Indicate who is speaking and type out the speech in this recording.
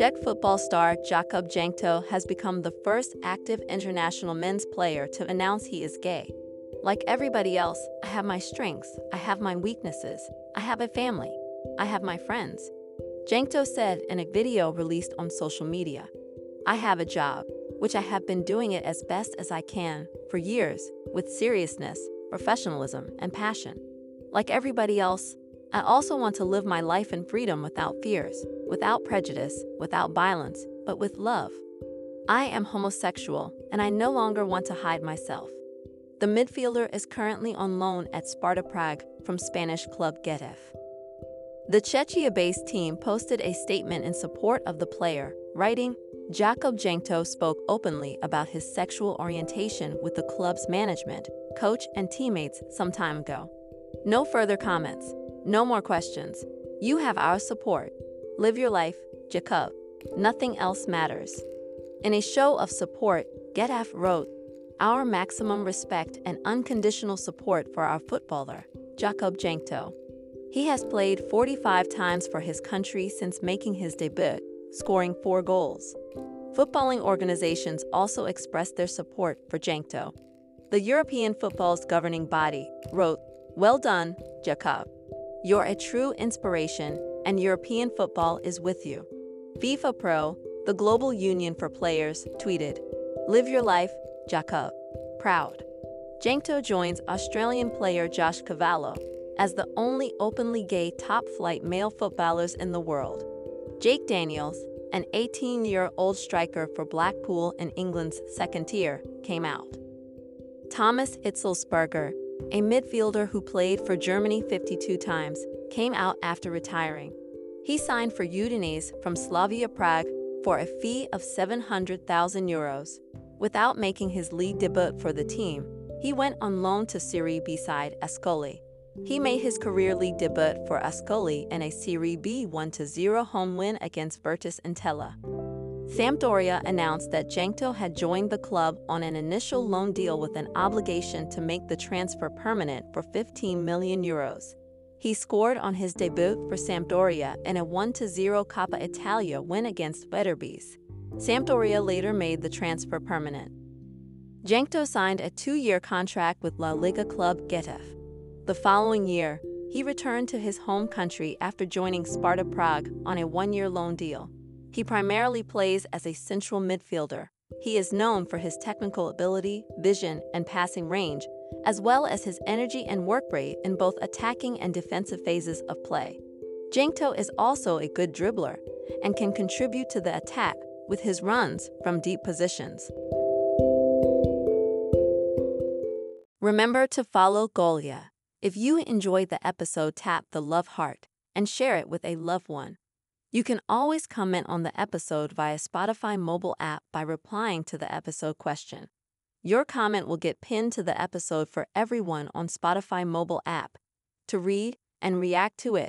Speaker 1: Czech football star Jakub Jankto has become the first active international men's player to announce he is gay. Like everybody else, I have my strengths, I have my weaknesses, I have a family, I have my friends. Jankto said in a video released on social media. I have a job, which I have been doing it as best as I can for years with seriousness, professionalism, and passion. Like everybody else, I also want to live my life in freedom without fears, without prejudice, without violence, but with love. I am homosexual, and I no longer want to hide myself. The midfielder is currently on loan at Sparta Prague from Spanish club Getafe. The Czechia based team posted a statement in support of the player, writing, Jakub Jankto spoke openly about his sexual orientation with the club's management, coach, and teammates some time ago. No further comments. No more questions. You have our support. Live your life, Jakub. Nothing else matters. In a show of support, Getafe wrote, Our maximum respect and unconditional support for our footballer, Jakub Jankto. He has played 45 times for his country since making his debut, scoring four goals. Footballing organizations also expressed their support for Jankto. The European football's governing body wrote, Well done, Jakub. You're a true inspiration, and European football is with you. FIFPRO, the global union for players, tweeted, Live your life, Jakub. Proud. Jankto joins Australian player Josh Cavallo as the only openly gay top flight male footballers in the world. Jake Daniels, an 18 year old striker for Blackpool in England's second tier, came out. Thomas Hitzlsperger, a midfielder who played for Germany 52 times, came out after retiring. He signed for Udinese from Slavia Prague for a fee of 700,000 euros. Without making his league debut for the team, he went on loan to Serie B side Ascoli. He made his career league debut for Ascoli in a Serie B 1-0 home win against Virtus Entella. Sampdoria announced that Jankto had joined the club on an initial loan deal with an obligation to make the transfer permanent for 15 million euros. He scored on his debut for Sampdoria in a 1-0 Coppa Italia win against Viterbese. Sampdoria later made the transfer permanent. Jankto signed a two-year contract with La Liga club Getafe. The following year, he returned to his home country after joining Sparta Prague on a one-year loan deal. He primarily plays as a central midfielder. He is known for his technical ability, vision, and passing range, as well as his energy and work rate in both attacking and defensive phases of play. Jankto is also a good dribbler and can contribute to the attack with his runs from deep positions. Remember to follow Golia if you enjoyed the episode, tap the love heart and share it with a loved one. You can always comment on the episode via Spotify mobile app by replying to the episode question. Your comment will get pinned to the episode for everyone on Spotify mobile app to read and react to it.